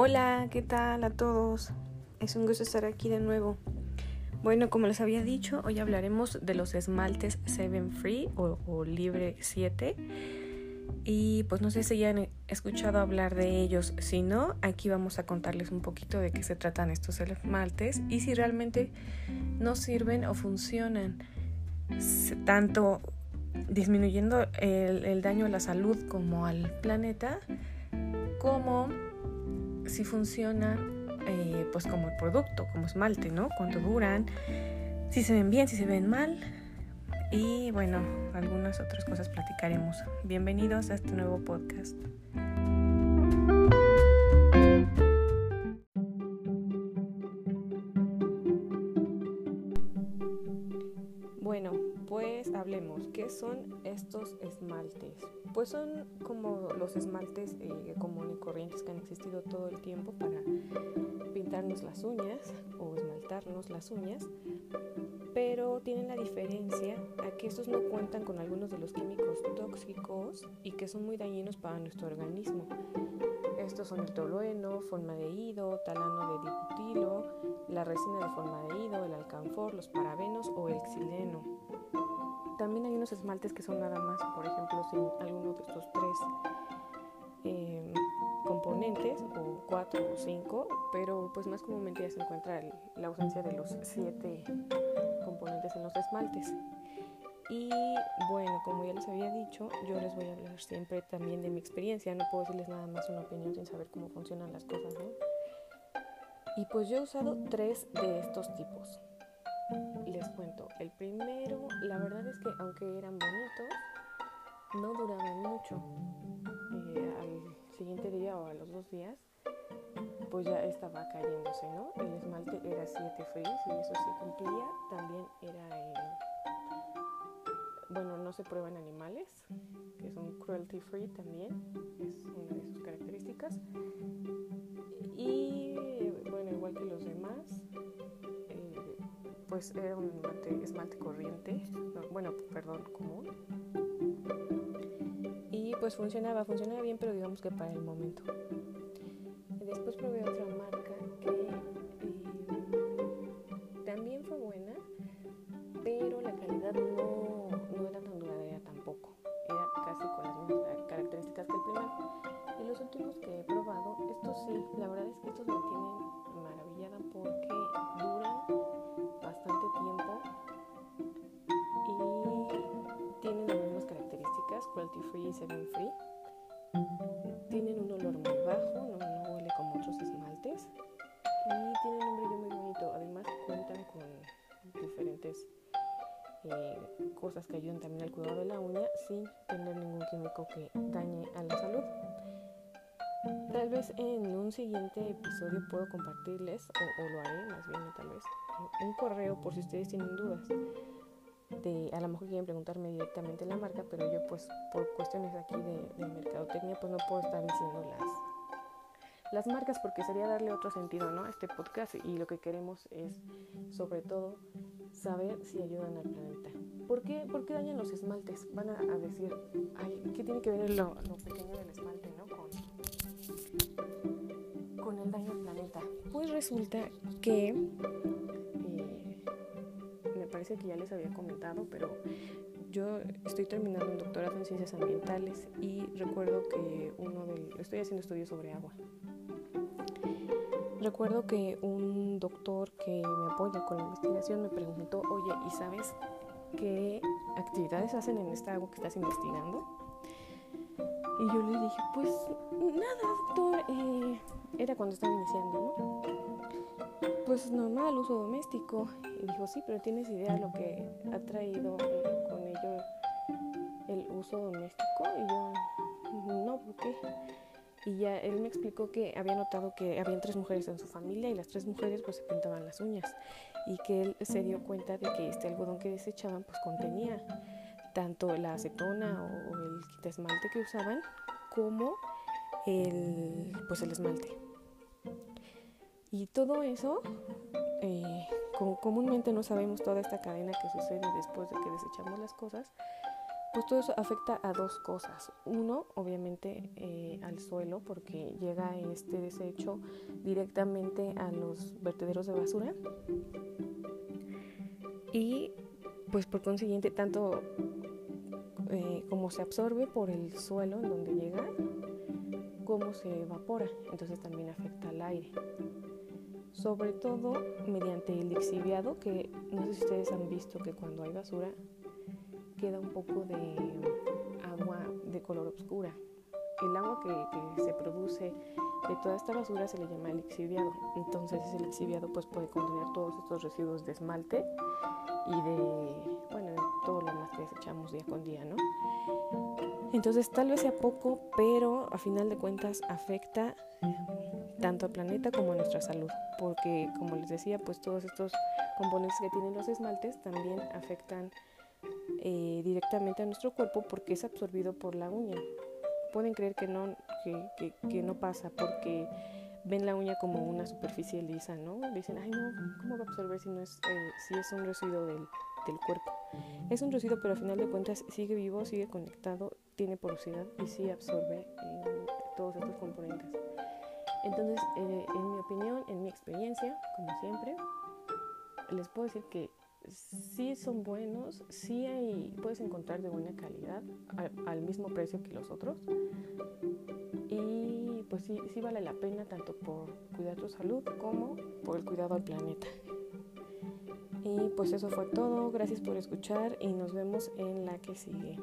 Hola, ¿qué tal a todos? Es un gusto estar aquí de nuevo. Bueno, como les había dicho, hoy hablaremos de los esmaltes 7 Free o, Libre 7. Y pues no sé si ya han escuchado hablar de ellos. Si no, aquí vamos a contarles un poquito de qué se tratan estos esmaltes y si realmente nos sirven o funcionan. Tanto disminuyendo el, el daño a la salud como al planeta, como si funcionan eh, pues como el producto, como esmalte, ¿no? Cuánto duran, si se ven bien, si se ven mal. Y bueno, algunas otras cosas platicaremos. Bienvenidos a este nuevo podcast. Bueno, pues hablemos, ¿qué son estos esmaltes? Pues son como los esmaltes eh, comunes y corrientes que han existido todo el tiempo para pintarnos las uñas o esmaltarnos las uñas, pero tienen la diferencia a que estos no cuentan con algunos de los químicos tóxicos y que son muy dañinos para nuestro organismo. Estos son el tolueno, formaldehído, talano de dibutilo, la resina de formaldehído, el alcanfor, los parabenos o el xileno. También hay unos esmaltes que son nada más, por ejemplo, sin alguno de estos tres em, componentes, o cuatro o cinco, pero pues más comúnmente ya se encuentra la ausencia de los siete componentes en los esmaltes. Y bueno, como ya les había dicho, yo les voy a hablar siempre también de mi experiencia, no puedo decirles nada más una opinión sin saber cómo funcionan las cosas, ¿no? Y pues yo he usado tres de estos tipos. El primero, la verdad es que aunque eran bonitos, no duraban mucho. Eh, al siguiente día o a los dos días, pues ya estaba cayéndose, ¿no? El esmalte era 7 fríos y eso se cumplía. También era, eh, bueno, no se prueban animales, que son cruelty free también, es una de sus características. Y pues era un esmalte, corriente, bueno, perdón, común. Y pues funcionaba, funcionaba bien, pero digamos que para el momento. Después probé otra marca que eh, también fue buena, pero la calidad no, no era tan duradera tampoco. Era casi con las mismas características que el primero. Y los últimos que he probado, estos sí, la verdad es que estos me tienen maravillada porque cruelty free y seven free. Tienen un olor muy bajo, no, huele como otros esmaltes y tienen un brillo muy bonito. Además cuentan con diferentes eh, cosas que ayudan también al cuidado de la uña sin tener ningún químico que dañe a la salud. Tal vez en un siguiente episodio puedo compartirles, o, o lo haré más bien, tal vez, un correo por si ustedes tienen dudas. A lo mejor quieren preguntarme directamente la marca, pero yo pues por cuestiones aquí de, de mercadotecnia pues no puedo estar diciendo las, las marcas porque sería darle otro sentido ¿no? este podcast y lo que queremos es sobre todo saber si ayudan al planeta. ¿Por qué, por qué dañan los esmaltes? Van a, decir, Ay, ¿qué tiene que ver lo, lo pequeño del esmalte ¿no? con, con el daño al planeta? Pues resulta que que ya les había comentado, pero yo estoy terminando un doctorado en ciencias ambientales y recuerdo que uno de... Estoy haciendo estudios sobre agua. Recuerdo que un doctor que me apoya con la investigación me preguntó, oye, ¿y sabes qué actividades hacen en esta agua que estás investigando? Y yo le dije, pues nada, doctor, eh, era cuando estaba iniciando, ¿no? Pues normal, uso doméstico. Y dijo, sí, pero tienes idea de lo que ha traído eh, con ello el uso doméstico. Y yo, no, ¿por qué? Y ya él me explicó que había notado que habían tres mujeres en su familia y las tres mujeres pues se pintaban las uñas. Y que él se dio cuenta de que este algodón que desechaban pues contenía tanto la acetona o, el esmalte que usaban como el, pues el esmalte. Y todo eso, eh, comúnmente no sabemos toda esta cadena que sucede después de que desechamos las cosas, pues todo eso afecta a dos cosas. Uno, obviamente, eh, al suelo, porque llega este desecho directamente a los vertederos de basura. Y pues por consiguiente, tanto eh, como se absorbe por el suelo en donde llega, como se evapora. Entonces también afecta al aire. Sobre todo mediante el lixiviado, que no sé si ustedes han visto que cuando hay basura queda un poco de agua de color oscura. El agua que, se produce de toda esta basura se le llama lixiviado. Entonces ese lixiviado pues puede contener todos estos residuos de esmalte y de, bueno, todo lo más que desechamos día con día, ¿no? Entonces tal vez sea poco, pero a final de cuentas afecta tanto al planeta como a nuestra salud, porque como les decía, pues todos estos componentes que tienen los esmaltes también afectan eh, directamente a nuestro cuerpo porque es absorbido por la uña. Pueden creer que no, que, no pasa porque ven la uña como una superficie lisa, ¿no? Dicen, ay no, ¿cómo va a absorber si, no es, eh, si es un residuo del, del, cuerpo? Es un residuo, pero al final de cuentas sigue vivo, sigue conectado, tiene porosidad y sí absorbe eh, todos estos componentes. Entonces, en mi opinión, en mi experiencia, como siempre, les puedo decir que sí son buenos, sí puedes encontrar de buena calidad al, mismo precio que los otros. Y pues sí, sí vale la pena tanto por cuidar tu salud como por el cuidado al planeta. Y pues eso fue todo, gracias por escuchar y nos vemos en la que sigue.